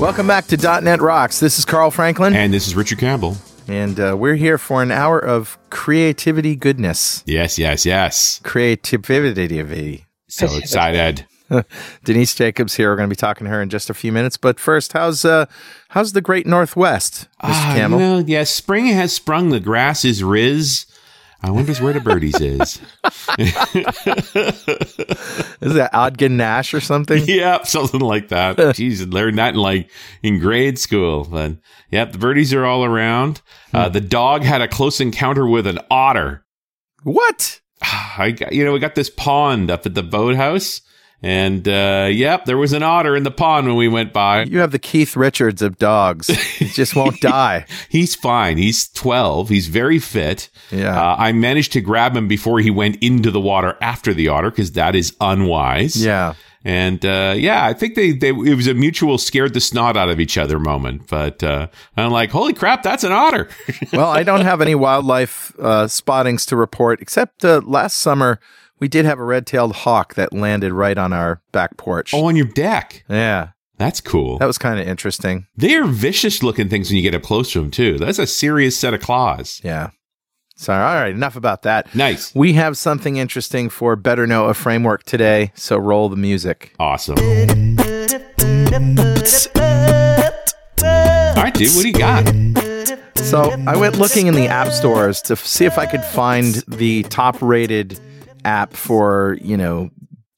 Welcome back to .NET Rocks. This is Carl Franklin, And this is Richard Campbell. and uh, we're here for an hour of creativity goodness. Yes, yes, yes. Creativity. So excited. Denise Jacobs here. We're going to be talking to her in just a few minutes. But first, how's uh, how's the Great Northwest, Mr. Ah, Campbell? You know, yeah, spring has sprung. The grass is riz. I wonder where the birdies is. Is that Ogden Nash or something? yep, something like that. Jeez, learned that in like in grade school. But yep, the birdies are all around. Uh, the dog had a close encounter with an otter. What? I got, you know, we got this pond up at the boathouse. And uh, yep, there was an otter in the pond when we went by. You have the Keith Richards of dogs. He just won't die. He's fine. He's 12. He's very fit. Yeah. Uh, I managed to grab him before he went into the water after the otter because that is unwise. Yeah. And uh, yeah, I think they, they it was a mutual scared the snot out of each other moment. But uh, I'm like, holy crap, that's an otter. well, I don't have any wildlife uh, spottings to report, except uh, last summer we did have a red-tailed hawk that landed right on our back porch. oh, on your deck. Yeah, That's cool. that was kind of interesting. they are vicious looking things when you get up close to them too. That's a serious set of claws. Yeah. Sorry. all right, enough about that. Nice. We have something interesting for Better Know a Framework today, so roll the music. Awesome. All right, dude, what do you got? So, I went looking in the app stores to f- see if I could find the top-rated app for, you know,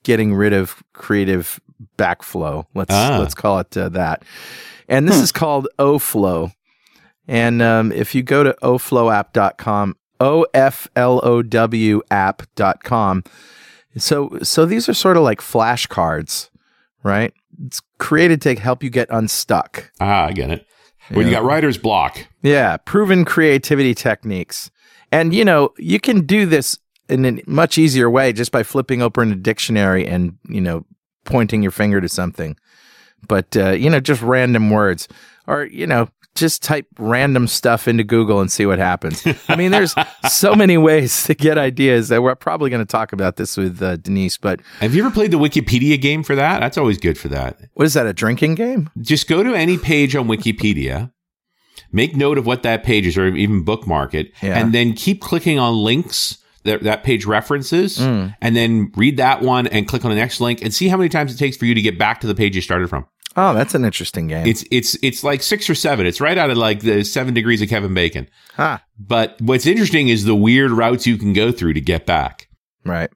getting rid of creative backflow. Let's Ah. let's call it uh, that. And this is called OFlow. And um, if you go to oflowapp.com, O F L O W app.com. So so these are sort of like flashcards, right? It's created to help you get unstuck. Ah, I get it. Well, you got writer's block. Yeah, proven creativity techniques. And you know, you can do this in a much easier way just by flipping open a dictionary and, you know, pointing your finger to something. But uh, you know, just random words or, you know, just type random stuff into Google and see what happens. I mean, there's so many ways to get ideas that we're probably going to talk about this with uh, Denise, but Have you ever played the Wikipedia game for that? That's always good for that. what is that a drinking game? Just go to any page on Wikipedia, make note of what that page is, or even bookmark it, Yeah. and then keep clicking on links that that page references, Mm. and then read that one and click on the next link and see how many times it takes for you to get back to the page you started from. Oh, that's an interesting game. It's it's it's like six or seven. It's right out of like the seven degrees of Kevin Bacon. huh. But what's interesting is the weird routes you can go through to get back. Right.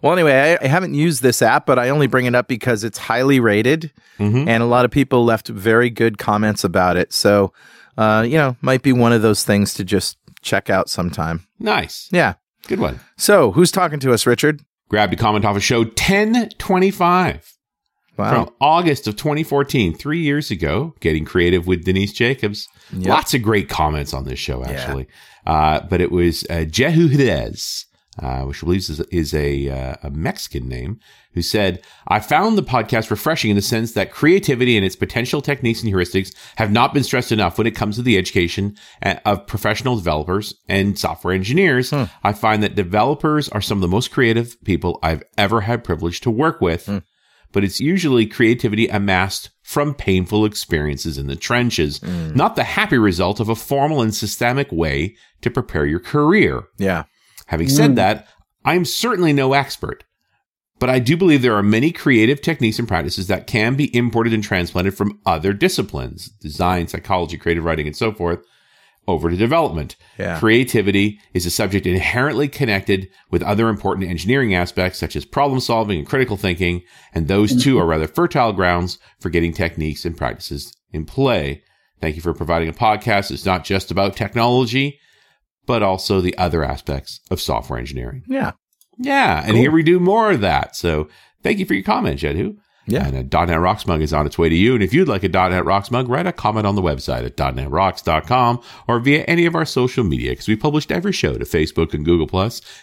Well, anyway, I, I haven't used this app, but I only bring it up because it's highly rated, Mhm. and a lot of people left very good comments about it. So, uh, you know, might be one of those things to just check out sometime. Nice, Yeah. Good one. So, who's talking to us, Richard? Grabbed a comment off of show ten twenty five. Wow. from August of 2014, three years ago, getting creative with Denise Jacobs. Yep. Lots of great comments on this show, actually. Uh, but it was uh, Jehu Hidez, uh, which I believe is, is a, uh, a Mexican name, who said, I found the podcast refreshing in the sense that creativity and its potential techniques and heuristics have not been stressed enough when it comes to the education uh, of professional developers and software engineers. I find that developers are some of the most creative people I've ever had privilege to work with but it's usually creativity amassed from painful experiences in the trenches, not the happy result of a formal and systemic way to prepare your career. yeah. Having said mm. that, I'm certainly no expert, but I do believe there are many creative techniques and practices that can be imported and transplanted from other disciplines, design, psychology, creative writing, and so forth, over to development. Yeah. Creativity is a subject inherently connected with other important engineering aspects such as problem solving and critical thinking, and those two are rather fertile grounds for getting techniques and practices in play. Thank you for providing a podcast It's not just about technology, but also the other aspects of software engineering. Yeah. Yeah, and here we do more of that. So thank you for your comment, Jedhu. Yeah. And a .NET Rocks mug is on its way to you. And if you'd like a .NET Rocks mug, write a comment on the website at .NETRocks.com or via any of our social media because we published every show to Facebook and Google+.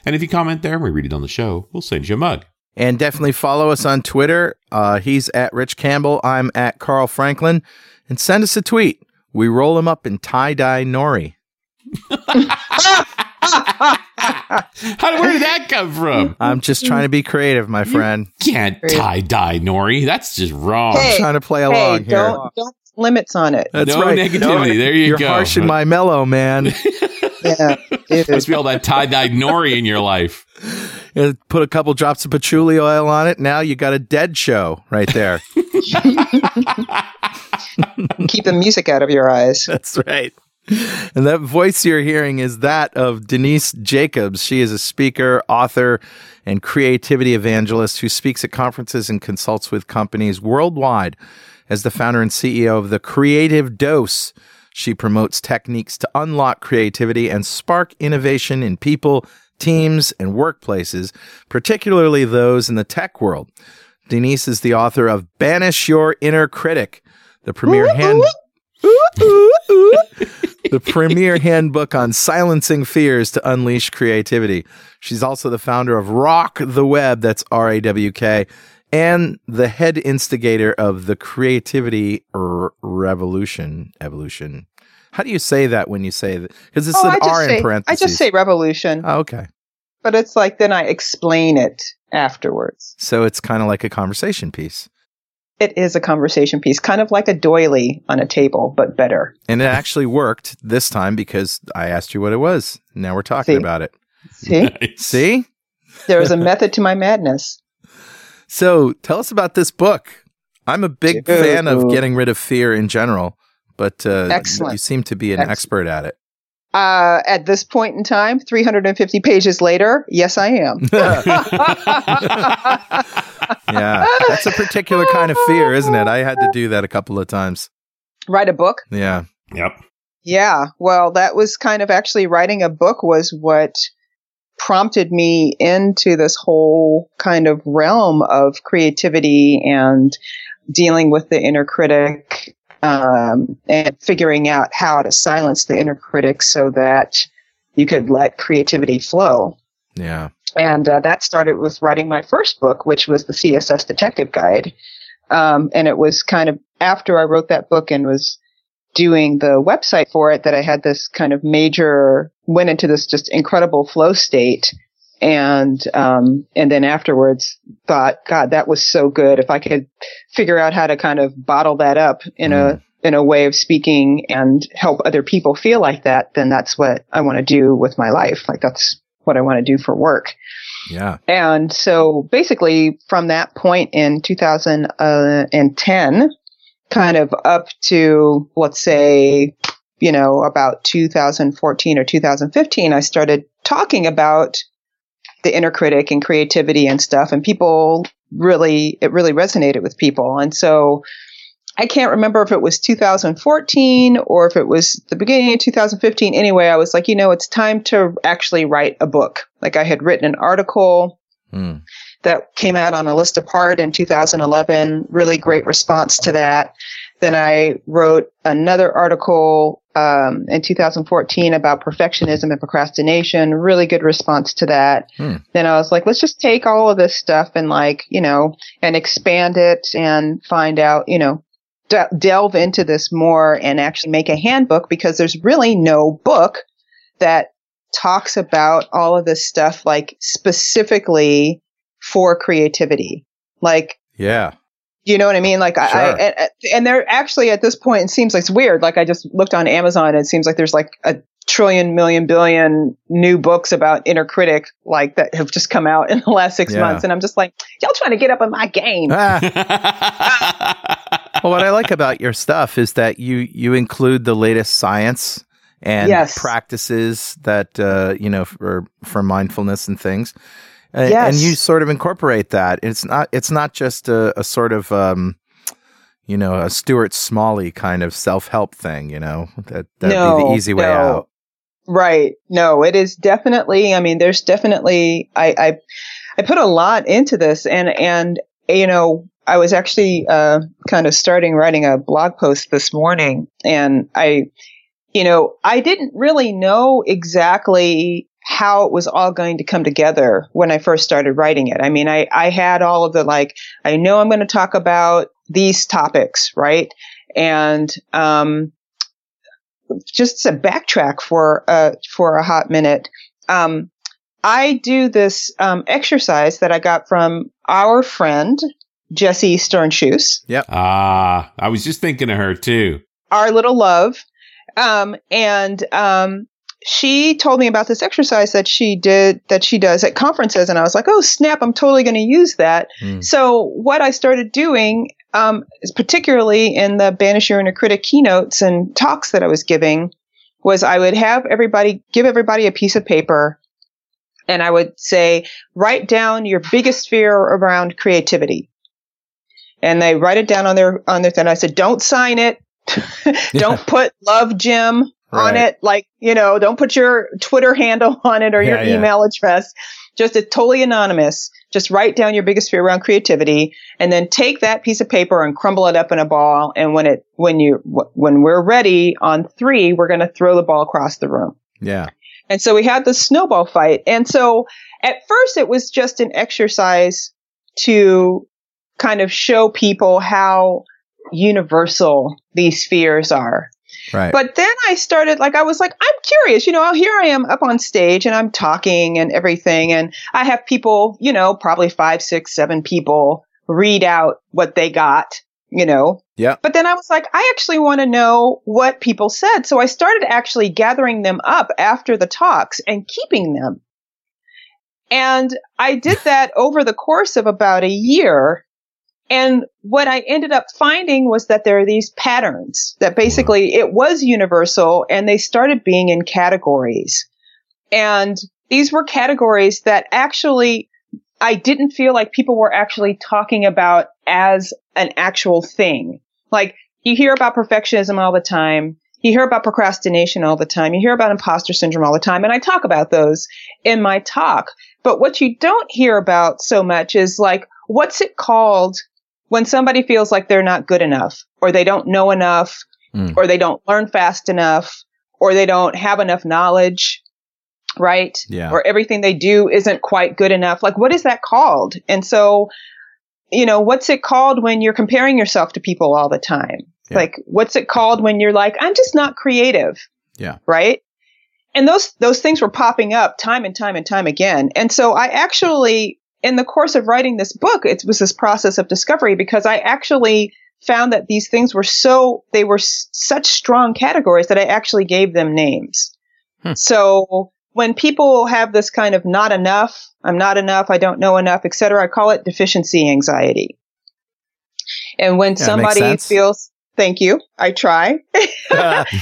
And if you comment there and we read it on the show, we'll send you a mug. And definitely follow us on Twitter. Uh, he's at Rich Campbell. I'm at Carl Franklin. And send us a tweet. We roll him up in tie dye nori. How, where did that come from? I'm just trying to be creative, my friend. Can't tie dye nori. That's just wrong. Hey. trying to play Hey, along here. don't don't limits on it. That's no right. negativity. there you go. You're go. harshing my mellow, man. Yeah, dude. Must be all that tie dyed nori in your life. Put a couple drops of patchouli oil on it. Now you got a dead show right there. keep the music out of your eyes. That's right. And that voice you're hearing is that of Denise Jacobs. She is a speaker, author, and creativity evangelist who speaks at conferences and consults with companies worldwide. As the founder and CEO of the Creative Dose, she promotes techniques to unlock creativity and spark innovation in people, teams, and workplaces, particularly those in the tech world. Denise is the author of Banish Your Inner Critic, the premier hand the premier handbook on silencing fears to unleash creativity. She's also the founder of Rawk the Web, that's R A W K, and the head instigator of the Creativity R- Revolution. Evolution. How do you say that when you say that? Because it's Oh, an R in parentheses. I just say revolution, Oh, okay. but it's like then I explain it afterwards. So it's kind of like a conversation piece. It is a conversation piece, kind of like a doily on a table, but better. And it actually worked this time because I asked you what it was. Now we're talking See? about it. See, Nice. See? there is a method to my madness. So tell us about this book. I'm a big Dude. fan of getting rid of fear in general, but uh, Excellent. you seem to be an Excellent. expert at it. Uh, at this point in time, 350 pages later, yes, I am. Yeah, that's a particular kind of fear, isn't it? I had to do that a couple of times. Write a book. Yeah. Yep. Yeah, well, that was kind of actually writing a book was what prompted me into this whole kind of realm of creativity and dealing with the inner critic um, and figuring out how to silence the inner critic so that you could let creativity flow. Yeah. And uh, that started with writing my first book, which was the CSS Detective Guide. Um, and it was kind of after I wrote that book and was doing the website for it that I had this kind of major, went into this just incredible flow state. And, um, and then afterwards thought, God, that was so good. If I could figure out how to kind of bottle that up in a, in a way of speaking and help other people feel like that, then that's what I want to do with my life. Like that's what I want to do for work. Yeah. And so basically from that point in 2010, kind of up to, let's say, you know, about 2014 or 2015, I started talking about the inner critic and creativity and stuff. And people really, it really resonated with people. And so I can't remember if it was 2014 or if it was the beginning of 2015. Anyway, I was like, you know, it's time to actually write a book. Like I had written an article Hmm. that came out on a list apart in 2011. Really great response to that. Then I wrote another article um, in 2014 about perfectionism and procrastination. Really good response to that. Hmm. Then I was like, let's just take all of this stuff and like, you know, and expand it and find out, you know, de- delve into this more and actually make a handbook because there's really no book that talks about all of this stuff like specifically for creativity. Like, Yeah. You know what I mean? Like, I, Sure. I and, and they're actually at this point, it seems like it's weird. Like, I just looked on Amazon and it seems like there's like a trillion, million, billion new books about inner critic, like that have just come out in the last six Yeah. months. And I'm just like, y'all trying to get up in my game. Ah. Well, what I like about your stuff is that you you include the latest science and Yes. practices that uh, you know for for mindfulness and things, and Yes. you sort of incorporate that. It's not it's not just a, a sort of um, you know a Stuart Smalley kind of self help thing. You know that that'd be the easy way no. out. Right. No, it is definitely, I mean, there's definitely, I, I, I put a lot into this and, and, you know, I was actually, uh, kind of starting writing a blog post this morning and I, you know, I didn't really know exactly how it was all going to come together when I first started writing it. I mean, I, I had all of the like, I know I'm going to talk about these topics, right? And, um, just to backtrack for uh for a hot minute. Um, I do this um, exercise that I got from our friend Jessie Shternshus. Yep. Ah, I was just thinking of her too. Our little love. Um, and um, she told me about this exercise that she did that she does at conferences and i was like oh snap i'm totally going to use that. Mm. so what i started doing um, particularly in the banish your inner critic keynotes and talks that i was giving was i would have everybody give everybody a piece of paper and i would say write down your biggest fear around creativity. And they write it down on their on their thing i said don't sign it. Don't put love jim right. on it. Like, you know, don't put your Twitter handle on it or yeah, your email yeah. address. Just a totally anonymous. Just write down your biggest fear around creativity and then take that piece of paper and crumble it up in a ball. And when it, when you, when we're ready on three, we're going to throw the ball across the room. Yeah. And so we had the snowball fight. And so at first it was just an exercise to kind of show people how universal these fears are. Right. But then I started, like, I was like, I'm curious, you know, oh, here I am up on stage and I'm talking and everything. And I have people, you know, probably five, six, seven people read out what they got, you know. Yeah. But then I was like, I actually want to know what people said. So I started actually gathering them up after the talks and keeping them. And I did that over the course of about a year. And what I ended up finding was that there are these patterns that basically it was universal and they started being in categories. And these were categories that actually I didn't feel like people were actually talking about as an actual thing. Like you hear about perfectionism all the time. You hear about procrastination all the time. You hear about imposter syndrome all the time. And I talk about those in my talk. But what you don't hear about so much is like, what's it called when somebody feels like they're not good enough or they don't know enough mm. or they don't learn fast enough or they don't have enough knowledge, right? Yeah. Or everything they do isn't quite good enough. Like, what is that called? And so, you know, what's it called when you're comparing yourself to people all the time? Yeah. Like, what's it called when you're like, I'm just not creative? Yeah. Right. And those, those things were popping up time and time and time again. And so I actually in the course of writing this book, it was this process of discovery because I actually found that these things were so, they were s- such strong categories that I actually gave them names. Hmm. So when people have this kind of not enough, I'm not enough, I don't know enough, etc., I call it deficiency anxiety. And when yeah, somebody feels Thank you. I try.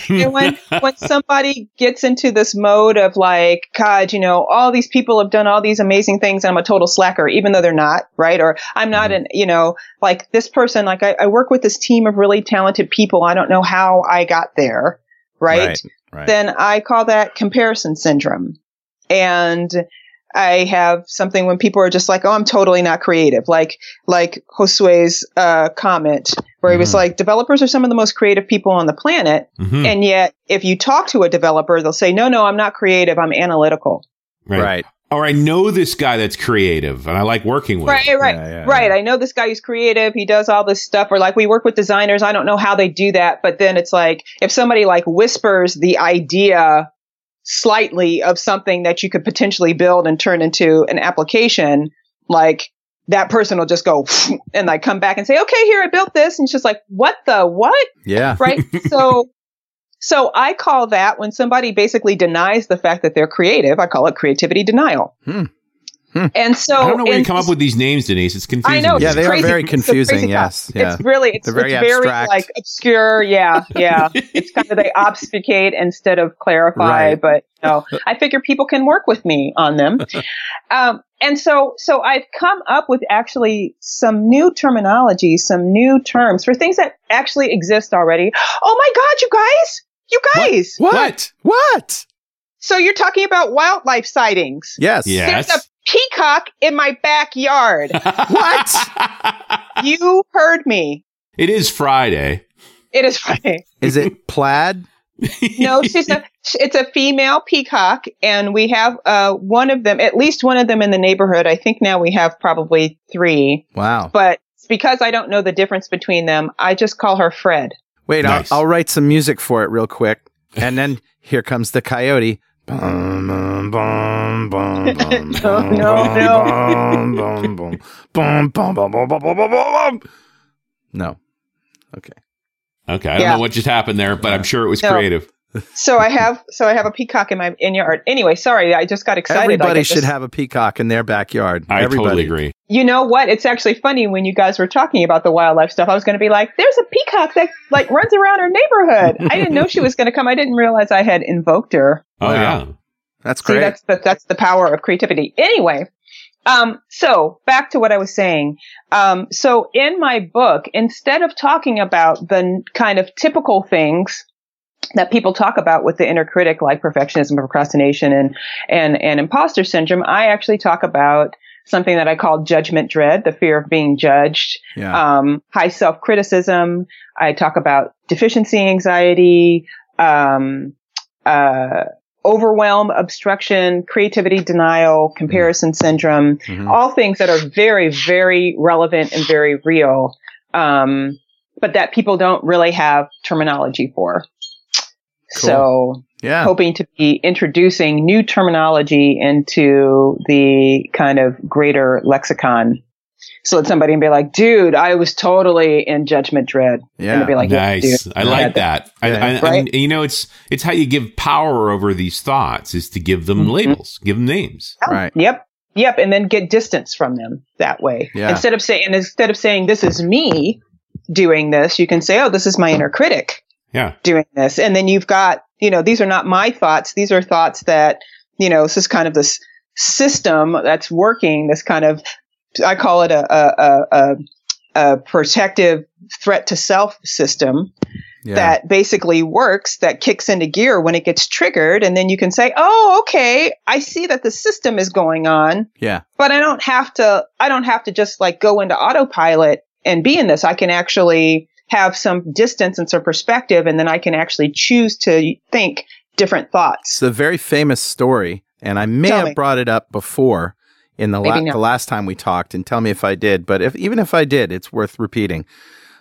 and when when somebody gets into this mode of like, God, you know, all these people have done all these amazing things, and I'm a total slacker, even though they're not, right? Or I'm not mm-hmm. an, you know, like this person, like I, I, work with this team of really talented people. I don't know how I got there, right? right, right. Then I call that comparison syndrome. And I have something when people are just like, "Oh, I'm totally not creative," like like Josue's uh, comment where he was mm-hmm. like, "Developers are some of the most creative people on the planet," mm-hmm. and yet if you talk to a developer, they'll say, "No, no, I'm not creative. I'm analytical." Right. right. Or I know this guy that's creative and I like working with right, him. Right, yeah, yeah, right. Yeah. I know this guy who's creative. He does all this stuff. Or like we work with designers. I don't know how they do that. But then it's like if somebody like whispers the idea slightly of something that you could potentially build and turn into an application, like that person will just go and like come back and say, okay, here, I built this. And it's just like, what the what? Yeah. Right. so, so I call that when somebody basically denies the fact that they're creative, I call it creativity denial. Hmm. Hmm. And so I don't know where you come up with these names, Denise. It's confusing. I know. Yeah, they crazy. are very confusing. Yes. Yeah. It's really it's, very, it's very like obscure. Yeah, yeah. it's kind of they obfuscate instead of clarify. Right. But no, I figure people can work with me on them. Um, and so, so I've come up with actually some new terminology, some new terms for things that actually exist already. Oh my God, you guys, you guys. What? What? what? So you're talking about wildlife sightings. Yes. Yes. There's a peacock in my backyard. what? you heard me. It is Friday. It is Friday. Is it plaid? no, she's a, it's a female peacock, and we have uh, one of them, at least one of them in the neighborhood. I think now we have probably three. Wow. But because I don't know the difference between them, I just call her Fred. Wait, nice. I'll, I'll write some music for it real quick. And then here comes the coyote No. No. Okay. Okay, I don't Yeah. know what just happened there, but I'm sure it was No. creative. So I have so I have a peacock in my in your art. Anyway, sorry, I just got excited. Everybody should just- have a peacock in their backyard. I Everybody. totally agree. You know what? It's actually funny when you guys were talking about the wildlife stuff. I was going to be like, "There's a peacock that like runs around our neighborhood." I didn't know she was going to come. I didn't realize I had invoked her. Oh Wow. yeah. That's See, great. that's the, that's the power of creativity. Anyway, um, so back to what I was saying. Um, so in my book, instead of talking about the n- kind of typical things that people talk about with the inner critic, like perfectionism, procrastination, and and and imposter syndrome, I actually talk about something that I call judgment dread, the fear of being judged yeah. um, high self criticism. I talk about deficiency anxiety, um, uh, overwhelm, obstruction, creativity denial, comparison syndrome, Mhm. all things that are very, very relevant and very real, um, but that people don't really have terminology for. So, Yeah. hoping to be introducing new terminology into the kind of greater lexicon. So let somebody be like, dude, I was totally in judgment dread. Yeah. to be like, yeah, nice. dude. I Yeah, like that. I, Yeah. I, I- Right? you know, it's it's how you give power over these thoughts is to give them Mhm. labels, give them names. Right. Yep. Yep. And then get distance from them that way. Yeah. Instead of saying, instead of saying, this is me doing this, you can say, oh, this is my inner critic Yeah. doing this. And then you've got, you know, these are not my thoughts. These are thoughts that, you know, this is kind of this system that's working, this kind of, I call it a, a, a, a, a protective threat to self system Yeah. that basically works, that kicks into gear when it gets triggered. And then you can say, Oh, okay. I see that the system is going on, yeah. but I don't have to, I don't have to just like go into autopilot and be in this. I can actually have some distance and some perspective. And then I can actually choose to think different thoughts. It's a very famous story, and I may Tell have me. brought it up before in the, la- the last time we talked, and tell me if I did. But if even if I did, it's worth repeating.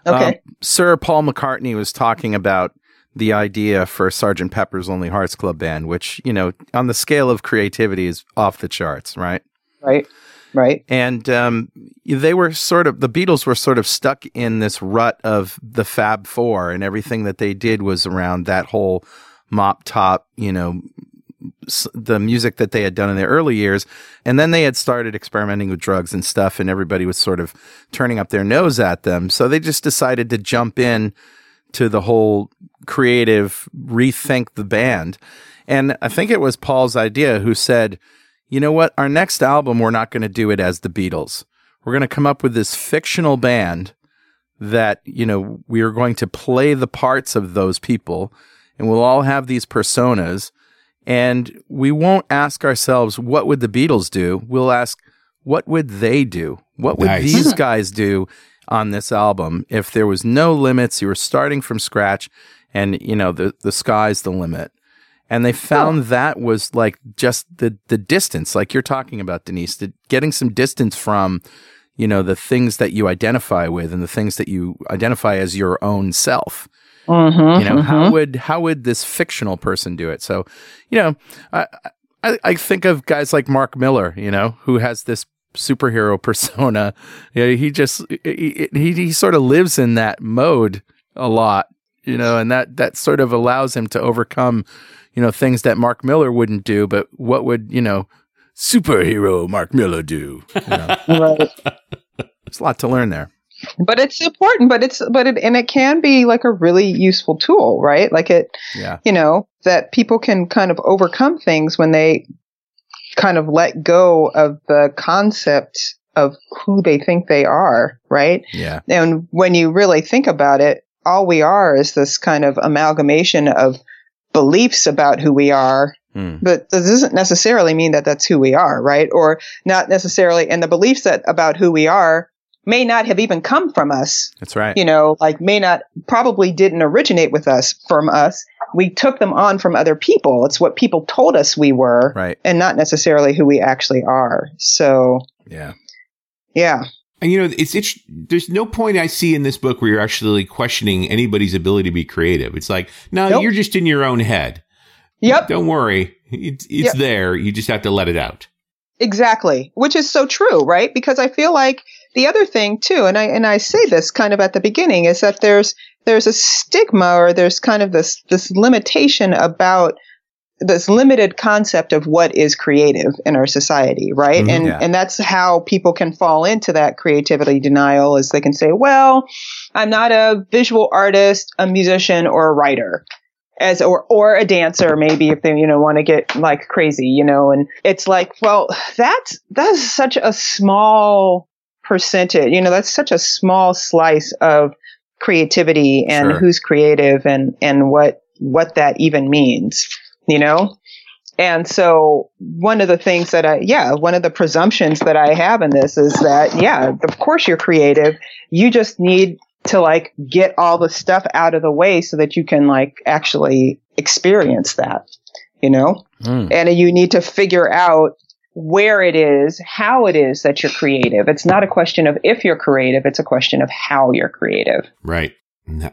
Okay. Um, Sir Paul McCartney was talking about the idea for Sergeant Pepper's Lonely Hearts Club Band, which you know, on the scale of creativity, is off the charts, right? right. Right. and um, they were sort of the Beatles were sort of stuck in this rut of the Fab Four, and everything that they did was around that whole mop top, you know, the music that they had done in their early years, and then they had started experimenting with drugs and stuff, and everybody was sort of turning up their nose at them. So they just decided to jump in to the whole creative rethink the band. And I think it was Paul's idea who said, you know what? Our next album, we're not going to do it as the Beatles. We're going to come up with this fictional band that, you know, we are going to play the parts of those people and we'll all have these personas. And we won't ask ourselves, what would the Beatles do? We'll ask, what would they do? What would Nice. these guys do on this album if there was no limits? You were starting from scratch and, you know, the, the sky's the limit. And they found that was like just the, the distance, like you're talking about, Denise, the, getting some distance from, you know, the things that you identify with and the things that you identify as your own self. Mm-hmm, you know how would how would this fictional person do it? So you know I, I i think of guys like mark miller you know who has this superhero persona. You know, he just he, he he sort of lives in that mode a lot you know and that that sort of allows him to overcome you know things that mark miller wouldn't do but what would you know superhero mark miller do you know, right. there's a lot to learn there But it's important, but it's, but it, and it can be like a really useful tool, right? Like it, yeah you know, that people can kind of overcome things when they kind of let go of the concept of who they think they are, right? yeah And when you really think about it, all we are is this kind of amalgamation of beliefs about who we are. Hmm. But this doesn't necessarily mean that that's who we are, right? Or not necessarily. And the beliefs that about who we are may not have even come from us, that's right you know, like may not, probably didn't originate with us from us. We took them on from other people. It's what people told us we were right and not necessarily who we actually are. So yeah yeah. And you know, it's it's there's no point I see in this book where you're actually questioning anybody's ability to be creative. It's like, no, Nope. you're just in your own head. Yep. Don't worry. It's, it's Yep. there. You just have to let it out. Exactly, which is so true, right? Because I feel like the other thing too, and I and I say this kind of at the beginning, is that there's there's a stigma or there's kind of this this limitation about this limited concept of what is creative in our society, right? Mhm, and yeah. and that's how people can fall into that creativity denial is they can say, well, I'm not a visual artist, a musician, or a writer as or or a dancer maybe if they you know want to get like crazy you know and it's like well that's that's such a small percentage you know that's such a small slice of creativity and Sure. who's creative and and what what that even means you know and so one of the things that I, yeah, one of the presumptions that I have in this is that, yeah, of course you're creative. You just need to like get all the stuff out of the way so that you can like actually experience that, you know? Mm. And you need to figure out where it is, how it is that you're creative. It's not a question of if you're creative. It's a question of how you're creative. Right.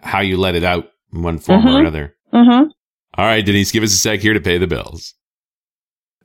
How you let it out in one form or Mhm. another. Mm-hmm. All right, Denise, give us a sec here to pay the bills.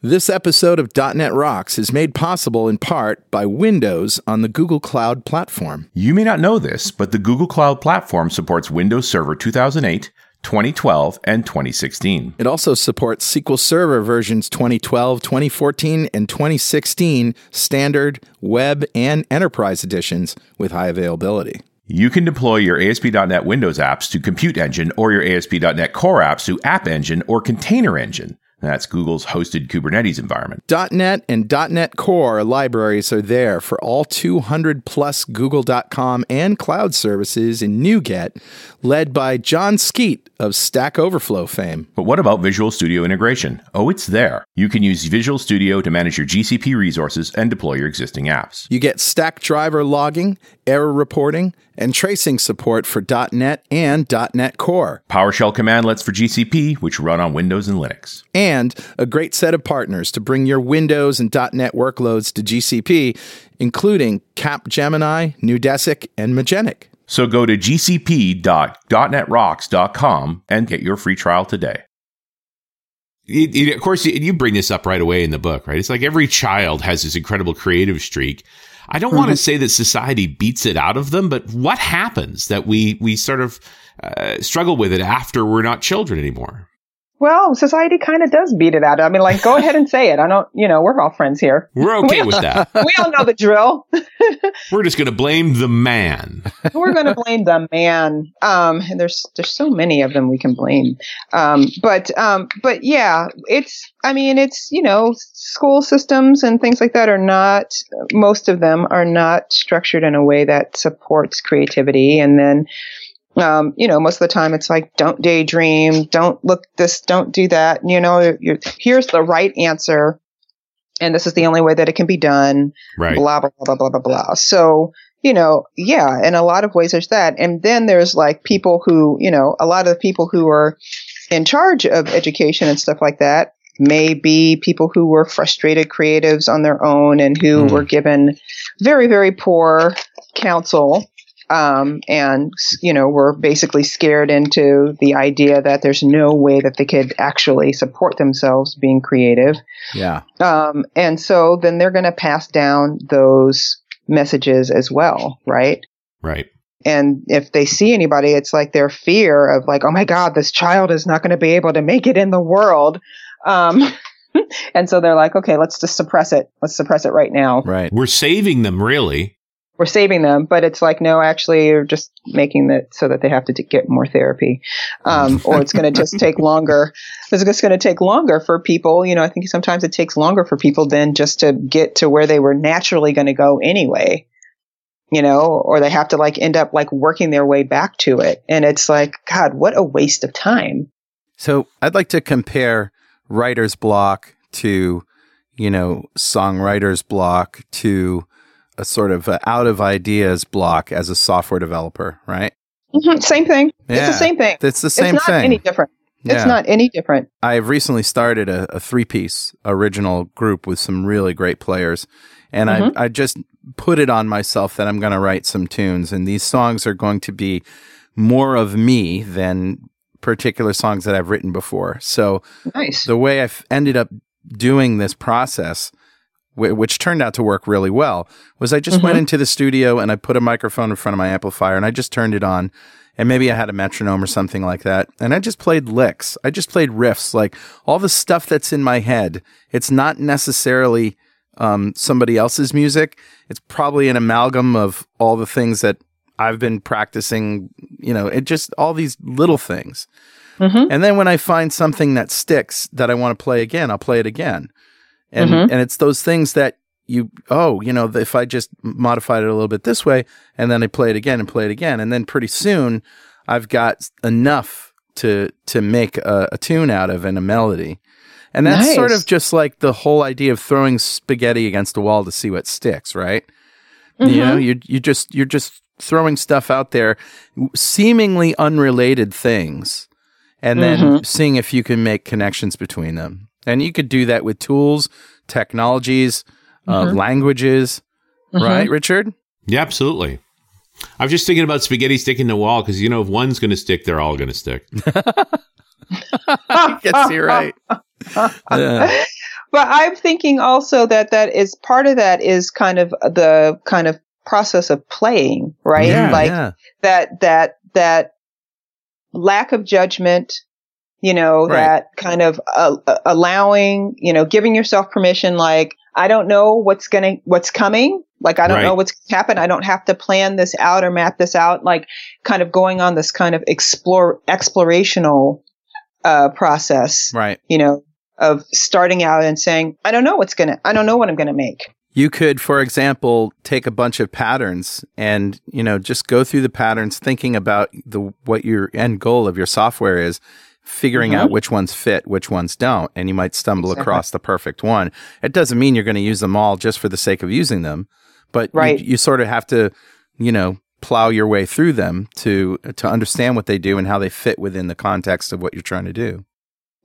This episode of .NET Rocks is made possible in part by Windows on the Google Cloud Platform. You may not know this, but the Google Cloud Platform supports Windows Server 2008, 2012, and 2016. It also supports SQL Server versions 2012, 2014, and 2016 standard, web, and enterprise editions with high availability. You can deploy your ASP.NET Windows apps to Compute Engine or your ASP.NET Core apps to App Engine or Container Engine. That's Google's hosted Kubernetes environment. .NET and .NET Core libraries are there for all 200 plus Google.com and cloud services in NuGet, led by Jon Skeet of Stack Overflow fame. But what about Visual Studio integration? Oh, it's there. You can use Visual Studio to manage your GCP resources and deploy your existing apps. You get Stackdriver logging, error reporting, and tracing support for .NET and .NET Core, PowerShell commandlets for GCP, which run on Windows and Linux. and a great set of partners to bring your Windows and .NET workloads to GCP, including Capgemini, Neudesic, and Magenic. So go to gcp.netrocks.com and get your free trial today. It, it- of course, you, you bring this up right away in the book, right? It's like every child has this incredible creative streak. I don't want to say that society beats it out of them, but what happens that we we sort of uh, struggle with it after we're not children anymore? Well, society kind of does beat it out. I mean, like, go ahead and say it. I don't, you know, we're all friends here. We're okay with that. We all know the drill. We're just going to blame the man. we're going to blame the man. Um, and there's there's so many of them we can blame. Um, but um, but yeah, it's I mean it's you know school systems and things like that are not most of them are not structured in a way that supports creativity, and then. Um, you know, most of the time it's like, don't daydream, don't look this, don't do that. You know, you're, here's the right answer, and this is the only way that it can be done Right. blah blah blah blah blah blah. So you know, yeah, in a lot of ways there's that, and then there's like people who, you know, a lot of the people who are in charge of education and stuff like that may be people who were frustrated creatives on their own and who Mm. were given very very poor counsel. Um, and you know, were basically scared into the idea that there's no way that they could actually support themselves being creative. Yeah. Um, and so then they're going to pass down those messages as well, right? Right. And if they see anybody, it's like their fear of like, oh my God, this child is not going to be able to make it in the world. Um, and so they're like, okay, let's just suppress it. Let's suppress it right now. Right. We're saving them, really. We're saving them, but it's like, no, actually, you're just making it so that they have to t- get more therapy. Um, or it's going to just take longer. It's just going to take longer for people. You know, I think sometimes it takes longer for people than just to get to where they were naturally going to go anyway. You know, or they have to like end up like working their way back to it. And it's like, God, what a waste of time. So I'd like to compare writer's block to, you know, songwriter's block to a sort of a out of ideas block as a software developer, right? Mhm, Same thing. It's the same thing. It's the same thing. it's not thing. any different. Yeah. It's not any different. I've recently started a, a three piece original group with some really great players. And Mhm. I, I just put it on myself that I'm going to write some tunes. And these songs are going to be more of me than particular songs that I've written before. So Nice. the way I've ended up doing this process, wh- which turned out to work really well, was I just went Mhm. into the studio and I put a microphone in front of my amplifier and I just turned it on. And maybe I had a metronome or something like that. And I just played licks. I just played riffs, like all the stuff that's in my head. It's not necessarily um, somebody else's music. It's probably an amalgam of all the things that I've been practicing, you know, it just all these little things. Mhm. And then when I find something that sticks that I want to play again, I'll play it again. And Mhm. and it's those things that you oh, you know, if I just modified it a little bit this way and then I play it again and play it again and then pretty soon I've got enough to to make a, a tune out of and a melody. And that's sort of just like the whole idea of throwing spaghetti against a wall to see what sticks, right? You Mhm. know, you you just you're just throwing stuff out there, seemingly unrelated things, and then Mhm. seeing if you can make connections between them. And you could do that with tools, technologies, uh, Mhm. languages, Mhm. right, Richard? Yeah, absolutely. I was just thinking about spaghetti sticking to the wall because you know if one's going to stick, they're all going to stick. Yes, you're right. Yeah. but I'm thinking also that that is part of that is kind of the kind of process of playing, right? Yeah, like yeah. that that that lack of judgment, you know, Right. that kind of uh, uh, allowing, you know, giving yourself permission like I don't know what's going to what's coming, like I don't Right. know what's gonna happen. I don't have to plan this out or map this out, like kind of going on this kind of explore explorational uh process right. you know, of starting out and saying, I don't know what's going to, I don't know what I'm going to make. You could, for example, take a bunch of patterns and, you know, just go through the patterns thinking about the what your end goal of your software is, figuring Mhm. out which ones fit, which ones don't, and you might stumble Exactly. across the perfect one. It doesn't mean you're going to use them all just for the sake of using them, but you- you, sort of have to, you know, plow your way through them to to understand what they do and how they fit within the context of what you're trying to do.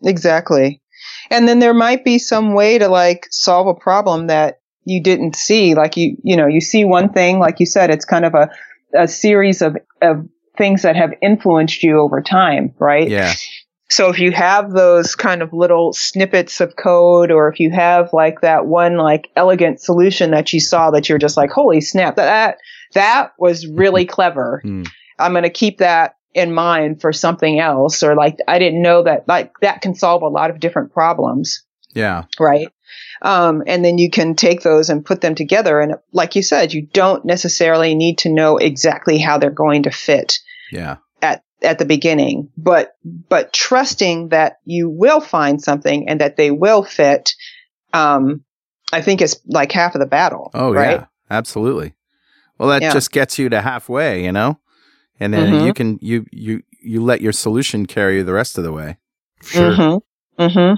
Exactly. And then there might be some way to like solve a problem that you didn't see. Like you, you know, you see one thing, like you said, it's kind of a, a series of, of things that have influenced you over time, right? Yeah. So if you have those kind of little snippets of code, or if you have like that one like elegant solution that you saw that you're just like, holy snap, that that was really clever. Hmm. I'm going to keep that in mind for something else, or like I didn't know that like that can solve a lot of different problems, Yeah. right? Um, and then you can take those and put them together. And like you said, you don't necessarily need to know exactly how they're going to fit Yeah. At the beginning, but but trusting that you will find something and that they will fit, um, I think is like half of the battle. Oh right? yeah, absolutely. Well, that Yeah. just gets you to halfway, you know, and then Mhm. you can you you you let your solution carry you the rest of the way. Sure. hmm hmm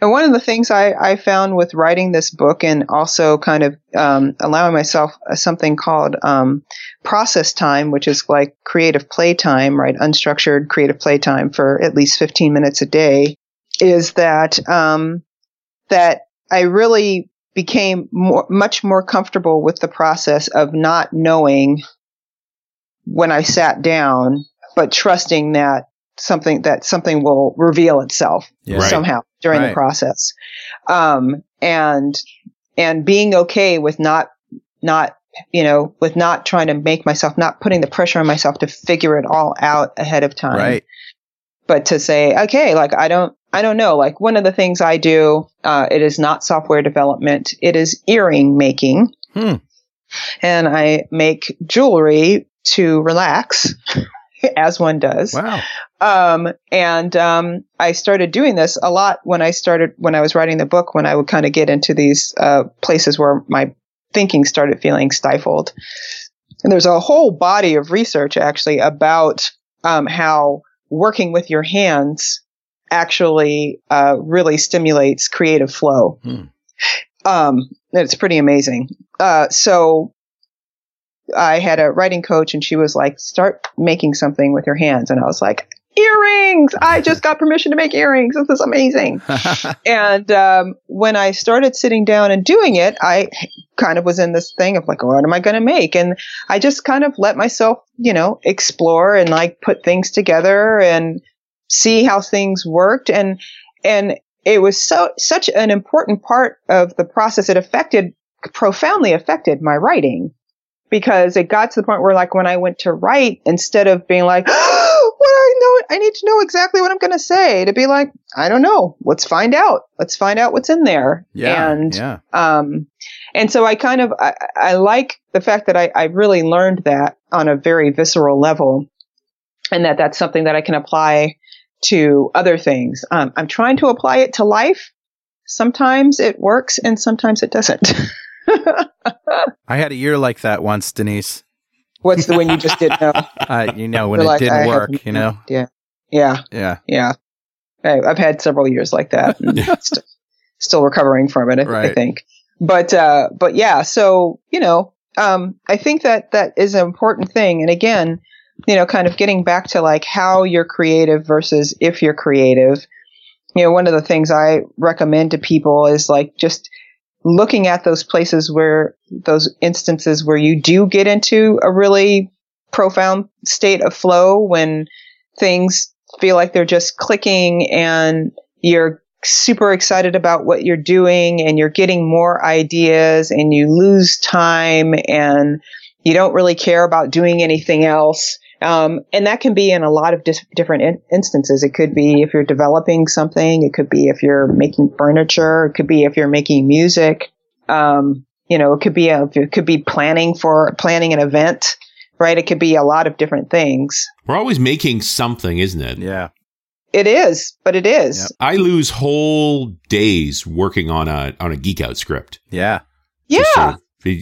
And one of the things I, I found with writing this book and also kind of um, allowing myself uh, something called um, process time, which is like creative playtime, right? Unstructured creative playtime for at least 15 minutes a day, is that um, that I really became more, much more comfortable with the process of not knowing when I sat down, but trusting that something that something will reveal itself Yeah. Right. somehow during Right. the process. Um, and, and being okay with not, not, you know, with not trying to make myself, not putting the pressure on myself to figure it all out ahead of time. Right. But to say, okay, like I don't, I don't know. Like one of the things I do, uh, it is not software development. It is earring making. Hmm. And I make jewelry to relax, as one does. Wow. Um, and um, I started doing this a lot when I started when I was writing the book. When I would kind of get into these uh, places where my thinking started feeling stifled. And there's a whole body of research actually about um, how working with your hands actually uh, really stimulates creative flow. Hmm. Um, it's pretty amazing. Uh, so I had a writing coach and she was like, start making something with your hands. And I was like, earrings. I just got permission to make earrings. This is amazing. and um, when I started sitting down and doing it, I kind of was in this thing of like, what am I going to make? And I just kind of let myself, you know, explore and like put things together and see how things worked and and it was so such an important part of the process it affected profoundly affected my writing because it got to the point where like when I went to write instead of being like what I know I need to know exactly what I'm going to say to be like I don't know let's find out let's find out what's in there Yeah. and yeah. um, and so I kind of I, I like the fact that I, I really learned that on a very visceral level, and that that's something that I can apply to other things. Um, I'm trying to apply it to life. Sometimes it works, and sometimes it doesn't. I had a year like that once, Denise. What's the one you just did know? Uh, you know, when You're it like, didn't I work, no you know? idea. Yeah, Yeah. yeah. I, I've had several years like that. and st- still recovering from it, I, I think. But uh, but yeah, so you know, um, I think that that is an important thing. And again, you know, kind of getting back to like how you're creative versus if you're creative. You know, one of the things I recommend to people is like just looking at those places where those instances where you do get into a really profound state of flow when things feel like they're just clicking and you're super excited about what you're doing and you're getting more ideas and you lose time and you don't really care about doing anything else. Um, and that can be in a lot of dis- different in- instances. It could be if you're developing something. It could be if you're making furniture. It could be if you're making music. Um, you know, it could be a, it could be planning for planning an event, right? It could be a lot of different things. We're always making something, isn't it? Yeah. It is, but it is. Yep. I lose whole days working on a on a geek out script. Yeah. Yeah. Just sort of-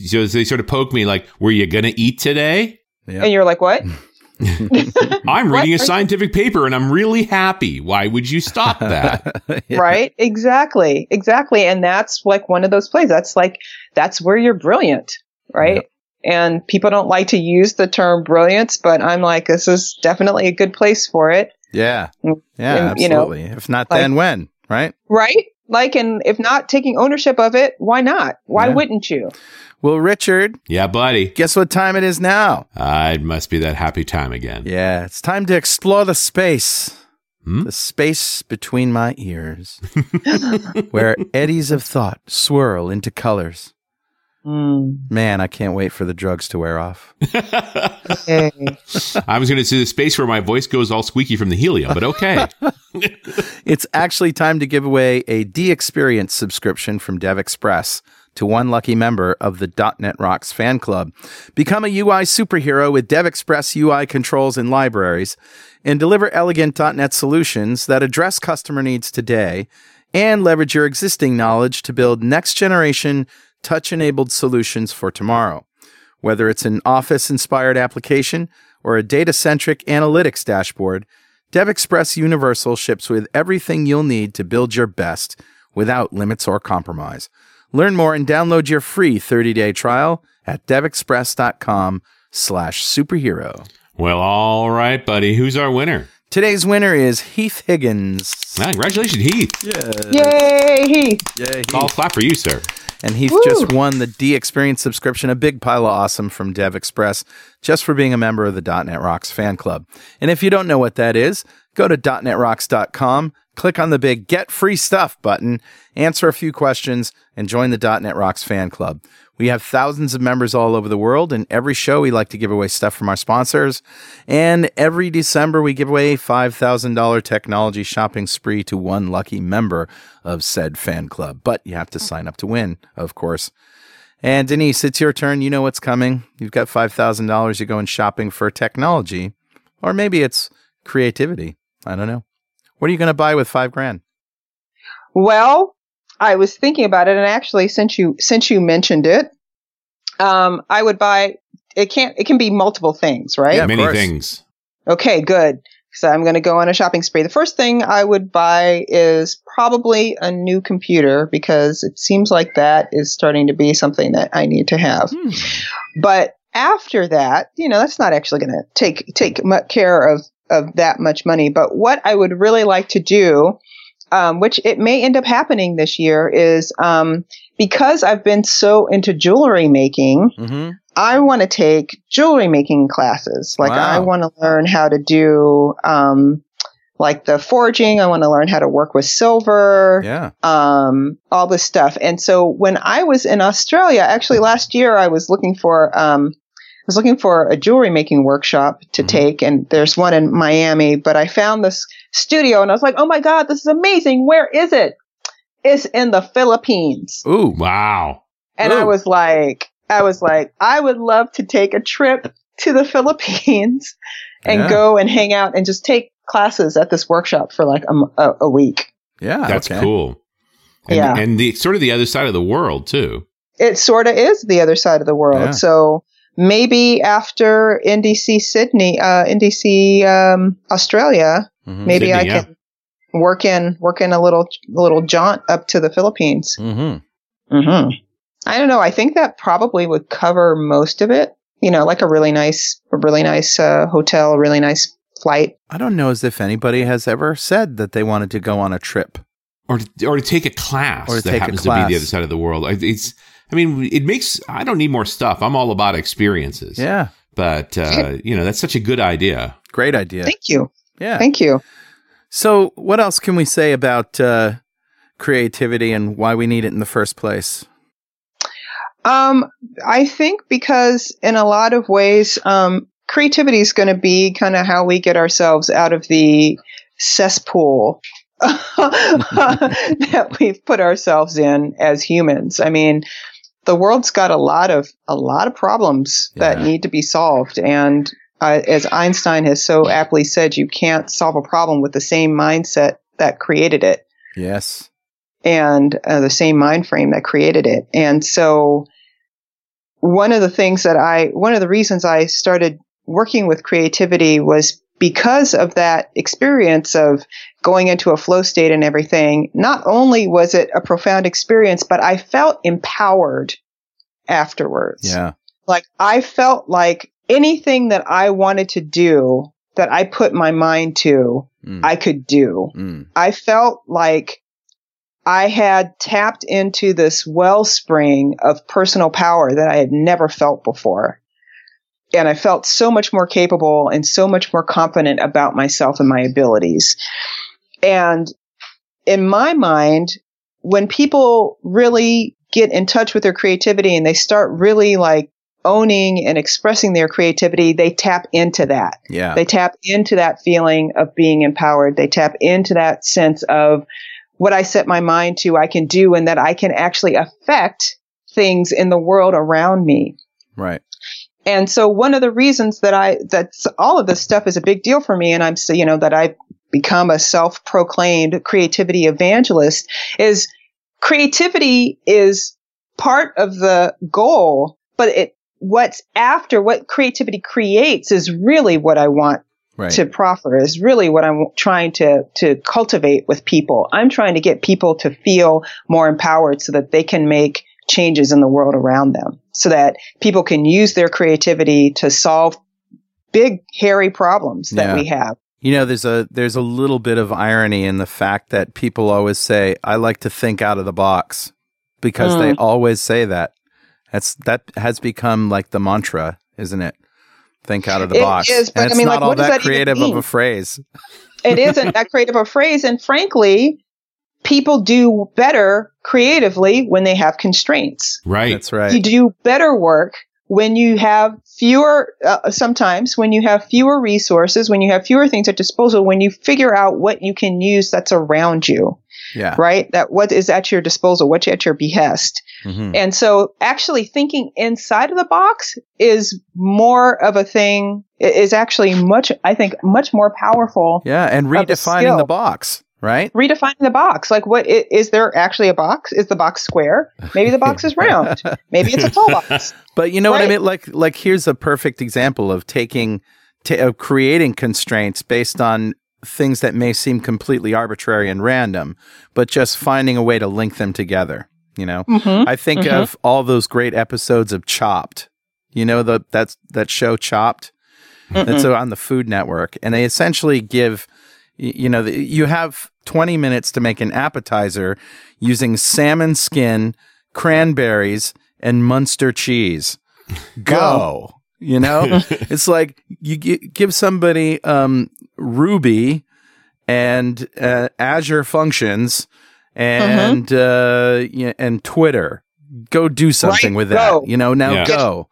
so they sort of poke me like, "Were you gonna eat today?" Yeah. And you're like, what? I'm What reading a scientific paper and I'm really happy. Why would you stop that? Yeah. Right? Exactly. Exactly. And that's like one of those plays. That's like, that's where you're brilliant. Right? Yep. And people don't like to use the term brilliance, but I'm like, this is definitely a good place for it. Yeah. Mm. Yeah. And, you know, absolutely. if not like- then, when? Right. Right? Like, and if not taking ownership of it, why not? Why Yeah. wouldn't you? Well, Richard, yeah, buddy. guess what time it is now? Uh, it must be that happy time again. Yeah, it's time to explore the space. Hmm? The space between my ears, where eddies of thought swirl into colors. Mm. Man, I can't wait for the drugs to wear off. Hey. I was going to say the space where my voice goes all squeaky from the helium, but okay. It's actually time to give away a DXperience subscription from DevExpress to one lucky member of the .NET Rocks fan club. Become a UI superhero with DevExpress UI controls and libraries and deliver elegant .NET solutions that address customer needs today and leverage your existing knowledge to build next generation touch-enabled solutions for tomorrow. Whether it's an Office-inspired application or a data-centric analytics dashboard, DevExpress Universal ships with everything you'll need to build your best without limits or compromise. Learn more and download your free 30-day trial at devexpress.com slash superhero. well, all right, buddy. Who's our winner? Today's winner is Heath Higgins. Ah, congratulations, Heath. Yeah. Yay, Heath. Yeah, I'll clap for you, sir. And Heath Woo. just won the DXperience subscription, a big pile of awesome from DevExpress, just for being a member of the .NET Rocks fan club. And if you don't know what that is, go to .NETRocks.com, click on the big Get Free Stuff button, answer a few questions, and join the .NET Rocks fan club. We have thousands of members all over the world, and every show we like to give away stuff from our sponsors. And every December we give away a $5,000 technology shopping spree to one lucky member of said fan club. But you have to sign up to win, of course. And Denise, it's your turn. You know what's coming. You've got $5,000. You're going shopping for technology, or maybe it's creativity. I don't know. What are you going to buy with five grand? Well, I was thinking about it, and actually, since you since you mentioned it, um, I would buy. It can't. It can be multiple things, right? Yeah, Many course. things. Okay, good. So I'm going to go on a shopping spree. The first thing I would buy is probably a new computer because it seems like that is starting to be something that I need to have. Hmm. But after that, you know, that's not actually going to take take mu- care of of that much money. But what I would really like to do, um, which it may end up happening this year, is um, because I've been so into jewelry making. Mm-hmm. I want to take jewelry making classes. Like Wow. I want to learn how to do um like the forging. I want to learn how to work with silver. Yeah. Um, all this stuff. And so when I was in Australia, actually last year, I was looking for, um, was looking for a jewelry making workshop to Mhm. take, and there's one in Miami, but I found this studio and I was like, oh my God, this is amazing. Where is it? It's in the Philippines. Ooh. Wow. And I was like, I was like, I would love to take a trip to the Philippines and Yeah. go and hang out and just take classes at this workshop for like a week. Yeah. That's okay. cool. And, Yeah. and the sort of the other side of the world too. It sort of is the other side of the world. Yeah. So maybe after NDC Sydney, uh, NDC um, Australia, Mhm. maybe I yeah. can work in work in a little little jaunt up to the Philippines. Mhm. hmm I don't know. I think that probably would cover most of it. You know, like a really nice, a really nice uh, hotel, a really nice flight. I don't know as if anybody has ever said that they wanted to go on a trip. Or to, or to take a class Or to that take a happens to be the other side of the world. It's, I mean, it makes, I don't need more stuff. I'm all about experiences. Yeah. But, uh, you know, that's such a good idea. Great idea. Thank you. Yeah. Thank you. So, what else can we say about uh, creativity and why we need it in the first place? Um, I think because in a lot of ways, um, creativity is going to be kind of how we get ourselves out of the cesspool that we've put ourselves in as humans. I mean, the world's got a lot of a lot of problems that need to be solved, and uh, as Einstein has so aptly said, you can't solve a problem with the same mindset that created it Yes. and uh, the same mind frame that created it. And so one of the things that I, one of the reasons I started working with creativity was because of that experience of going into a flow state and everything. Not only was it a profound experience, but I felt empowered afterwards. Yeah. Like I felt like anything that I wanted to do that I put my mind to, Mm. I could do. Mm. I felt like I had tapped into this wellspring of personal power that I had never felt before. And I felt so much more capable and so much more confident about myself and my abilities. And in my mind, when people really get in touch with their creativity and they start really like owning and expressing their creativity, they tap into that. Yeah. They tap into that feeling of being empowered. They tap into that sense of what I set my mind to, I can do, and that I can actually affect things in the world around me. right. And so one of the reasons that I, that's all of this stuff is a big deal for me. And I'm, so, you know, that I've become a self-proclaimed creativity evangelist is creativity is part of the goal, but it, what's after what creativity creates is really what I want Right. to proffer is really what I'm trying to to cultivate with people. I'm trying to get people to feel more empowered so that they can make changes in the world around them. So that people can use their creativity to solve big hairy problems that Yeah. we have. You know, there's a there's a little bit of irony in the fact that people always say, "I like to think out of the box," because they hmm. always say that. That's that has become like the mantra, isn't it? Think out of the It box. is, but and I it's mean, not like, all what does that that even creative of a mean? phrase. It isn't that creative of a phrase and frankly, people do better creatively when they have constraints. Right. That's right. You do better work when you have fewer, uh, sometimes when you have fewer resources, when you have fewer things at disposal, when you figure out what you can use that's around you, yeah. right? That what is at your disposal, what's at your behest. Mhm. And so actually thinking inside of the box is more of a thing, is actually much, I think, much more powerful. Yeah, and Of redefining the box, right? Redefining the box. Like what is there actually a box? Is the box square? Maybe the box is round. Maybe it's a tall box. But you know what I mean? Like, like here's a perfect example of taking, ta of creating constraints based on things that may seem completely arbitrary and random, but just finding a way to link them together. You know, Mhm. I think Mhm. of all those great episodes of Chopped. You know the that's that show Chopped. That's on the Food Network, and they essentially give, you know, the, you have 20 minutes to make an appetizer using salmon skin, cranberries, and Munster cheese. Go. You know, it's like you gi- give somebody um, ruby and uh, Azure Functions and Mm-hmm. uh, yeah, and Twitter. Go do something Right, with that. go. You know, now Yeah. go.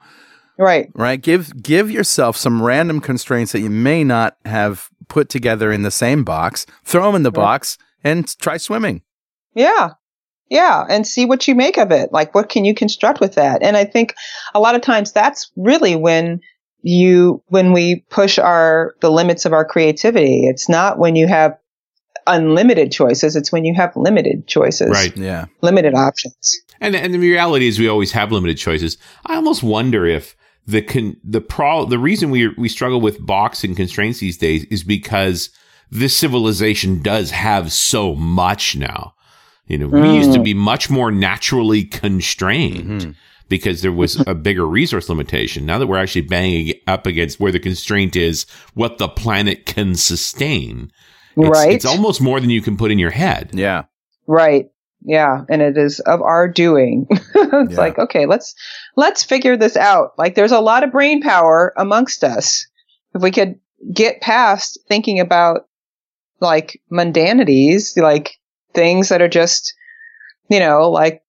Right. Right? Give give yourself some random constraints that you may not have put together in the same box. Throw them in the Right. box and try swimming. Yeah. Yeah. And see what you make of it. Like, what can you construct with that? And I think a lot of times that's really when you, when we push our, the limits of our creativity. It's not when you have unlimited choices. It's when you have limited choices. Right. Yeah. Limited options. And and the reality is we always have limited choices. I almost wonder if the con- the pro the reason we we struggle with box and constraints these days is because this civilization does have so much now. You know, we used to be much more naturally constrained Mhm. because there was a bigger resource limitation. Now that we're actually banging up against where the constraint is what the planet can sustain. It's, right. It's almost more than you can put in your head. Yeah. Right. Yeah, and it is of our doing. it's Yeah. like, okay, let's let's figure this out. Like there's a lot of brain power amongst us. If we could get past thinking about like mundanities, like things that are just, you know, like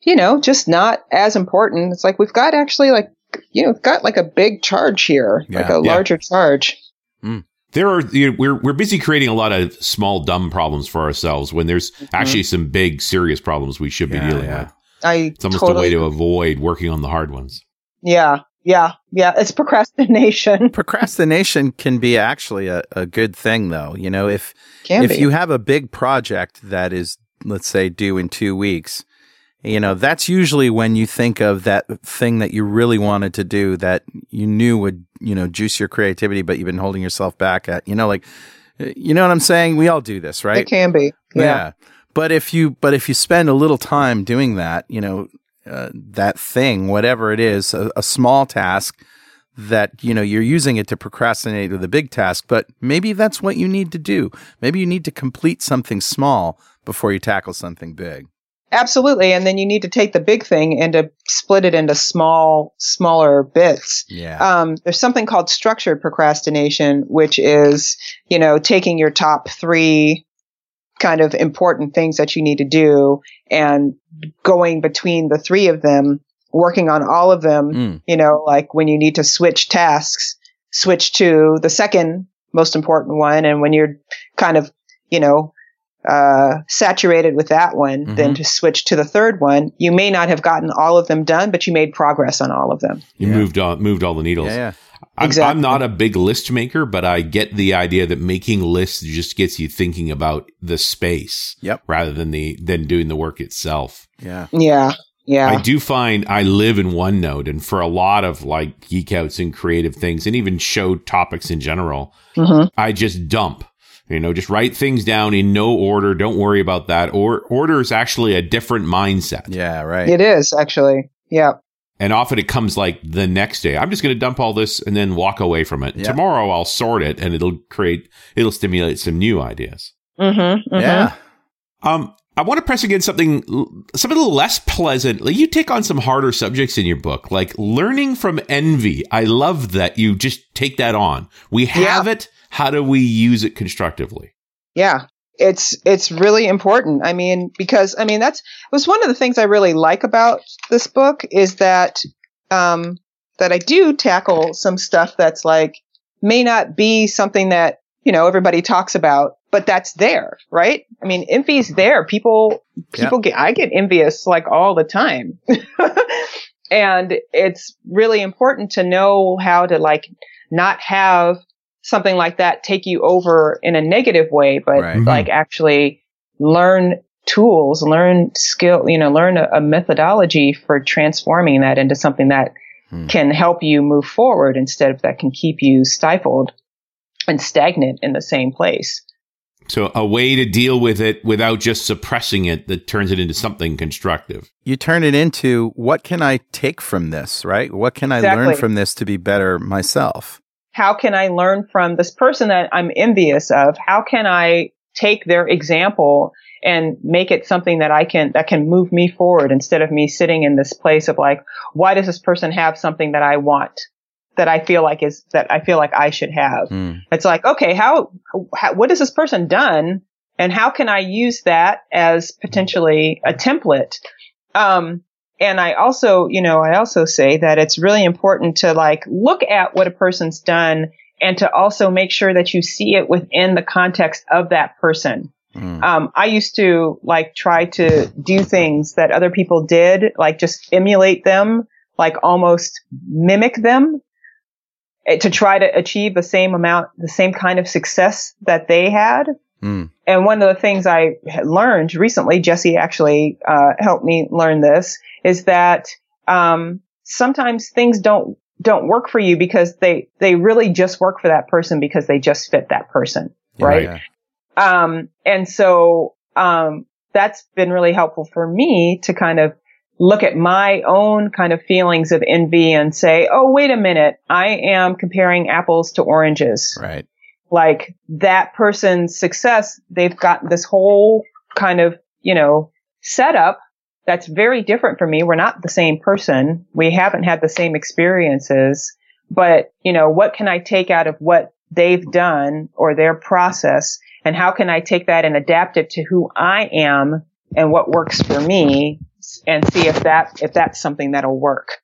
you know, just not as important. It's like we've got actually like you know, got like a big charge here, like a Yeah. larger charge. Mm. there are you know, we're we're busy creating a lot of small dumb problems for ourselves when there's mm-hmm. actually some big serious problems we should be Yeah, dealing yeah. with. I It's almost totally, a way to avoid working on the hard ones. yeah, yeah, yeah. It's procrastination. Procrastination can be actually a, a good thing though. You know, if Can if be. you have a big project that is, let's say, due in two weeks, you know, that's usually when you think of that thing that you really wanted to do that you knew would, you know, juice your creativity, but you've been holding yourself back at, you know, like, uh, you know what I'm saying? We all do this, right? It can be. Yeah. But if you, but if you spend a little time doing that, you know, uh, that thing, whatever it is, a, a small task that, you know, you're using it to procrastinate with a big task, but maybe that's what you need to do. Maybe you need to complete something small before you tackle something big. Absolutely. And then you need to take the big thing and to split it into small, smaller bits. Yeah. Um, there's something called structured procrastination, which is, you know, taking your top three kind of important things that you need to do and going between the three of them, working on all of them, Mm. you know, like when you need to switch tasks, switch to the second most important one. And when you're kind of, you know, uh, saturated with that one, then Mhm. to switch to the third one, you may not have gotten all of them done, but you made progress on all of them. You Yeah. moved on, moved all the needles. yeah. Yeah. I'm, Exactly. I'm not a big list maker, but I get the idea that making lists just gets you thinking about the space Yep. rather than the than doing the work itself. Yeah. Yeah. Yeah. I do find I live in OneNote, and for a lot of like geek outs and creative things, and even show topics in general, hmm I just dump. You know, just write things down in no order. Don't worry about that. Or order is actually a different mindset. Yeah. Right. It is actually. Yeah. And often it comes like the next day. I'm just going to dump all this and then walk away from it. Yeah. Tomorrow I'll sort it and it'll create, it'll stimulate some new ideas. Mm-hmm, Yeah. Um, I want to press against something, something a little less pleasant. Like you take on some harder subjects in your book, like learning from envy. I love that you just take that on. We have it. How do we use it constructively? Yeah. It's it's really important. I mean, because I mean that's was one of the things I really like about this book is that um that I do tackle some stuff that's like may not be something that, you know, everybody talks about, but that's there, right? I mean, envy's there. People people get I get envious like all the time. and it's really important to know how to like not have something like that take you over in a negative way, but Right. Like actually learn tools, learn skill, you know, learn a, a methodology for transforming that into something that Hmm. can help you move forward instead of that can keep you stifled and stagnant in the same place. So a way to deal with it without just suppressing it that turns it into something constructive. You turn it into what can I take from this, right? What can I learn from this to be better myself? How can I learn from this person that I'm envious of? How can I take their example and make it something that I can, that can move me forward instead of me sitting in this place of like, why does this person have something that I want? that I feel like is that I feel like I should have. Mm. It's like, okay, how, how what has this person done, and how can I use that as potentially a template? Um, and I also, you know, I also say that it's really important to like look at what a person's done and to also make sure that you see it within the context of that person. Mm. Um, I used to like try to do things that other people did, like just emulate them, like almost mimic them eh, to try to achieve the same amount, the same kind of success that they had. Mm. And one of the things I learned recently, Jessie actually uh, helped me learn this, is that um, sometimes things don't don't work for you because they they really just work for that person because they just fit that person, right? Yeah. Um, and so um, that's been really helpful for me to kind of look at my own kind of feelings of envy and say, oh, wait a minute, I am comparing apples to oranges Right. Like that person's success, they've got this whole kind of, you know, setup that's very different from me. We're not the same person. We haven't had the same experiences, but you know, what can I take out of what they've done or their process and how can I take that and adapt it to who I am and what works for me and see if that, if that's something that'll work.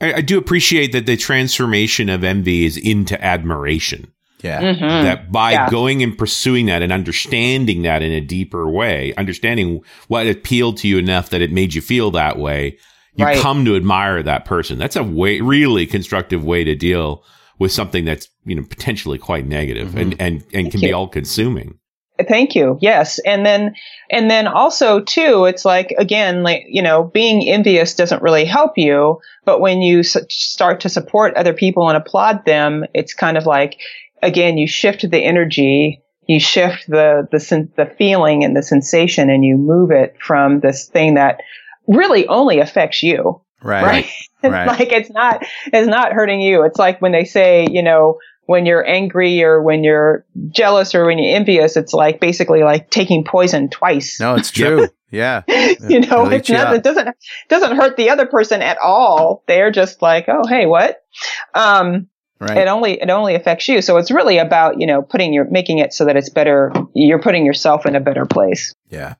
I, I do appreciate that the transformation of envy is into admiration. Yeah. Mhm. that by Yeah. going and pursuing that and understanding that in a deeper way, understanding what appealed to you enough that it made you feel that way, you Right. come to admire that person. That's a way, really constructive way to deal with something that's, you know, potentially quite negative and, and, and can be all consuming. Thank you. Yes. And then, and then also too, it's like, again, like, you know, being envious doesn't really help you. But when you s- start to support other people and applaud them, it's kind of like, again, you shift the energy, you shift the, the, sen- the feeling and the sensation and you move it from this thing that really only affects you. Right. Right. It's Right. like it's not it's not hurting you. It's like when they say, you know, when you're angry or when you're jealous or when you're envious, it's like basically like taking poison twice. No, it's true. Yeah. you know, It'll it's you not, it doesn't doesn't hurt the other person at all. They're just like, oh hey, what? Um, Right. it only it only affects you. So it's really about you know putting your making it so that it's better. You're putting yourself in a better place. yeah.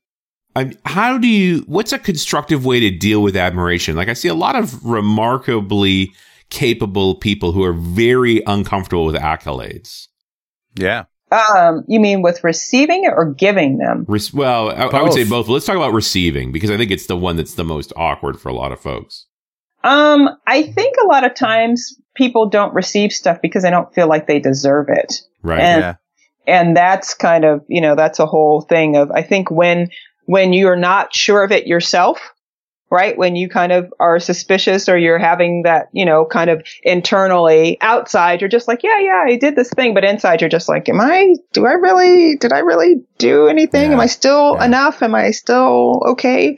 I, how do you, what's a constructive way to deal with admiration? Like I see a lot of remarkably capable people who are very uncomfortable with accolades. Yeah. Um, you mean with receiving it or giving them? Res- well, I, I would say Both. both. Let's talk about receiving because I think it's the one that's the most awkward for a lot of folks. Um, I think a lot of times people don't receive stuff because they don't feel like they deserve it. Right. And- yeah. And that's kind of, you know, that's a whole thing of, I think when, when you're not sure of it yourself, right? When you kind of are suspicious or you're having that, you know, kind of internally outside, you're just like, yeah, yeah, I did this thing. But inside you're just like, am I, do I really, did I really do anything? Yeah. Am I still Yeah. enough? Am I still okay?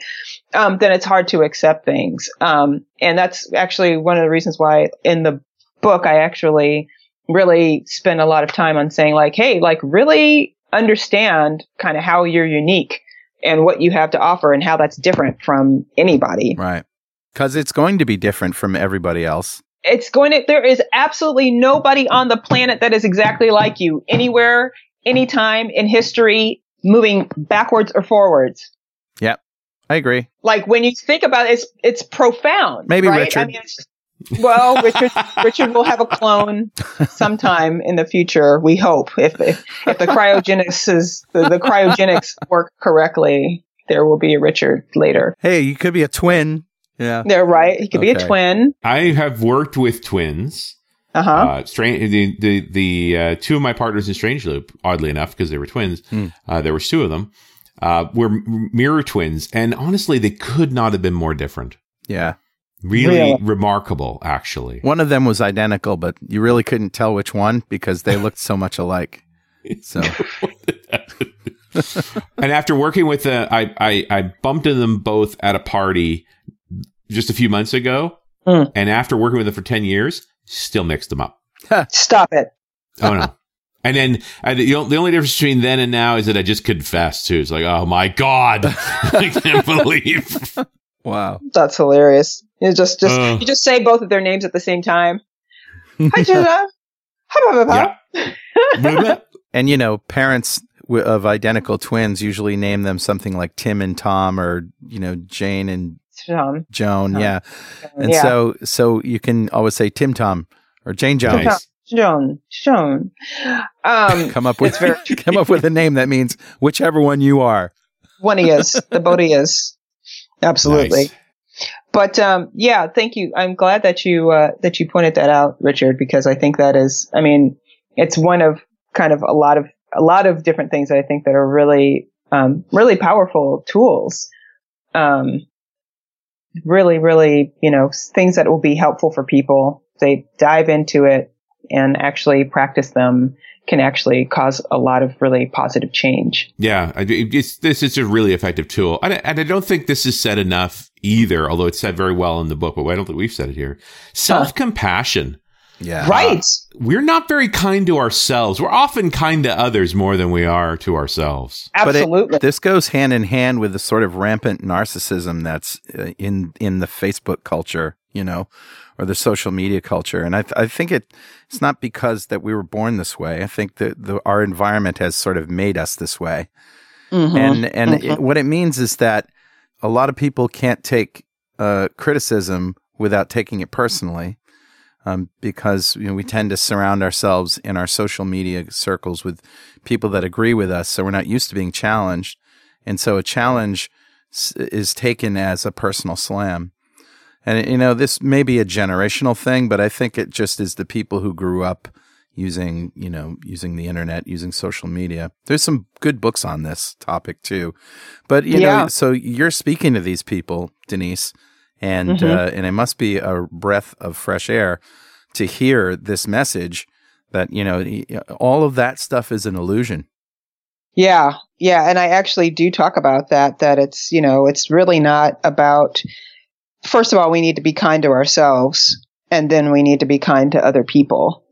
Um, then it's hard to accept things. Um, and that's actually one of the reasons why in the book, I actually really spend a lot of time on saying like, Hey, like really understand kind of how you're unique and what you have to offer and how that's different from anybody. Right. Because it's going to be different from everybody else. It's going to, there is absolutely nobody on the planet that is exactly like you anywhere, anytime in history, moving backwards or forwards. Yeah. I agree. Like when you think about it, it's, it's profound. Maybe right? Richard. I mean, it's, well, Richard, Richard will have a clone sometime in the future. We hope if, if, if the cryogenics is, the, the cryogenics work correctly, there will be a Richard later. Hey, you could be a twin. Yeah. They're right. He could be a twin. I have worked with twins. Uh-huh. Uh, strange. The the the uh, two of my partners in Strangeloop, oddly enough, because they were twins, Hmm. uh, there was two of them, uh, were m- mirror twins, and honestly, they could not have been more different. Yeah. Really, Really? remarkable, actually. One of them was identical, but you really couldn't tell which one because they looked so much alike. So, and after working with the, I, I I bumped into them both at a party just a few months ago, Hmm. and after working with them for ten years, still mixed them up. Stop it. Oh no. And then I, the the only difference between then and now is that I just confessed too. It's like, oh my god, I can't believe. Wow. That's hilarious. You just, just, Uh. you just say both of their names at the same time. Hi, Jenna. Hi, Yeah. And you know, parents of identical twins usually name them something like Tim and Tom, or you know, Jane and Sean. Joan. Tom. Yeah, and yeah. so so you can always say Tim Tom or Jane Jones. Nice. Sean. Sean. Um, Come up with very come up with a name that means whichever one you are. one he is. The boat he is. Absolutely. Nice. But um, yeah, thank you. I'm glad that you uh, that you pointed that out, Richard, because I think that is. I mean, it's one of kind of a lot of a lot of different things that I think that are really um, really powerful tools. Um, really, really, you know, things that will be helpful for people. They dive into it and actually practice them can actually cause a lot of really positive change. Yeah, it's, this is a really effective tool, and I, and I don't think this is said enough either. Although it's said very well in the book, but I don't think we've said it here. Self compassion. Yeah, Right. We're not very kind to ourselves. We're often kind to others more than we are to ourselves. But it- Absolutely. this goes hand in hand with the sort of rampant narcissism that's uh, in in the Facebook culture, you know, or the social media culture. And I th- I think it it's not because that we were born this way. I think that the, our environment has sort of made us this way. Mhm. And and Mhm. it, what it means is that a lot of people can't take uh, criticism without taking it personally. Um, because you know we tend to surround ourselves in our social media circles with people that agree with us, so we're not used to being challenged, and so a challenge s- is taken as a personal slam. And you know this may be a generational thing, but I think it just is the people who grew up using you know using the internet, using social media. There's some good books on this topic too, but you Yeah. know, so you're speaking to these people, Denise, and Mhm. uh, and it must be a breath of fresh air to hear this message that you know all of that stuff is an illusion. Yeah, yeah, and I actually do talk about that. That it's you know it's really not about. First of all, we need to be kind to ourselves, and then we need to be kind to other people,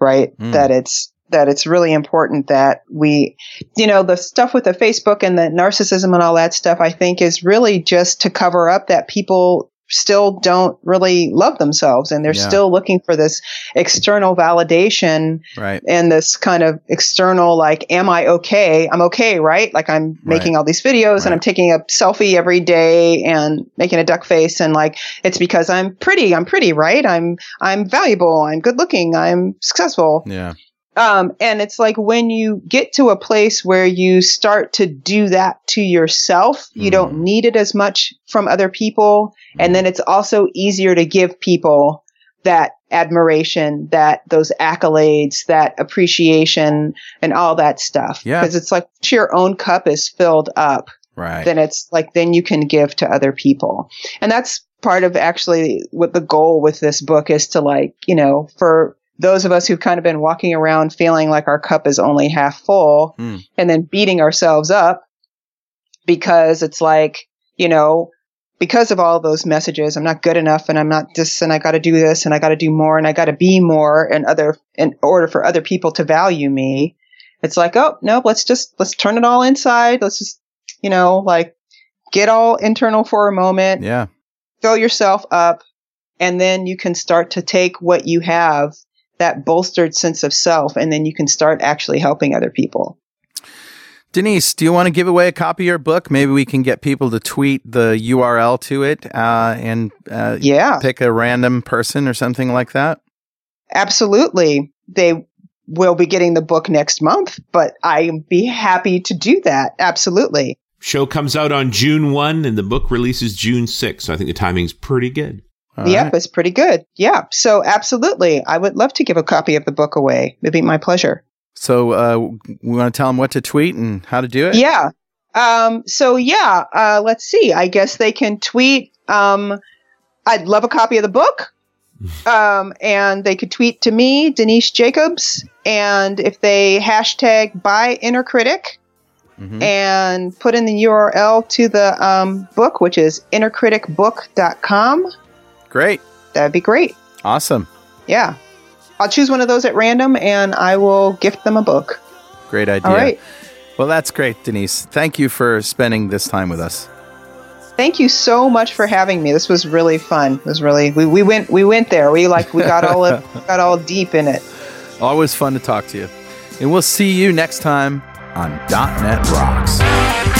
right? Mm. That it's that it's really important that we, you know, the stuff with the Facebook and the narcissism and all that stuff. I think is really just to cover up that people still don't really love themselves, and they're Yeah. still looking for this external validation Right. and this kind of external like am i okay i'm okay right like i'm making all these videos Right. and i'm taking a selfie every day and making a duck face and like it's because i'm pretty i'm pretty right i'm i'm valuable i'm good looking i'm successful Yeah. Um, and it's like when you get to a place where you start to do that to yourself, you Mhm. don't need it as much from other people. And then it's also easier to give people that admiration, that those accolades, that appreciation and all that stuff. Yeah. Because it's like your own cup is filled up, Right. then it's like then you can give to other people and that's part of actually what the goal with this book is to like you know for those of us who've kind of been walking around feeling like our cup is only half full Hmm. and then beating ourselves up because it's like you know because of all those messages i'm not good enough and i'm not this and i got to do this and i got to do more and i got to be more and other in order for other people to value me it's like oh no let's just let's turn it all inside let's just you know like get all internal for a moment yeah. fill yourself up and then you can start to take what you have that bolstered sense of self and then you can start actually helping other people Denise, do you want to give away a copy of your book? Maybe we can get people to tweet the URL to it uh, and uh, yeah pick a random person or something like that. absolutely they will be getting the book next month but i'd be happy to do that absolutely Show comes out on June 1 and the book releases June 6. So I think the timing's pretty good. All yep right. it's pretty good yeah so absolutely i would love to give a copy of the book away it'd be my pleasure So uh, we want to tell them what to tweet and how to do it. Yeah. Um, so yeah, uh, let's see. I guess they can tweet. Um, I'd love a copy of the book. Um, and they could tweet to me, Denise Jacobs. And if they hashtag buy inner critic Mhm. and put in the URL to the um, book, which is innercriticbook.com, Great. that'd be great. Awesome. Yeah. I'll choose one of those at random and I will gift them a book. Great idea. All right. Well, that's great, Denise. Thank you for spending this time with us. thank you so much for having me. This was really fun. It was really we, we went we went there. We like we got all got all deep in it. Always fun to talk to you. And we'll see you next time on .NET Rocks.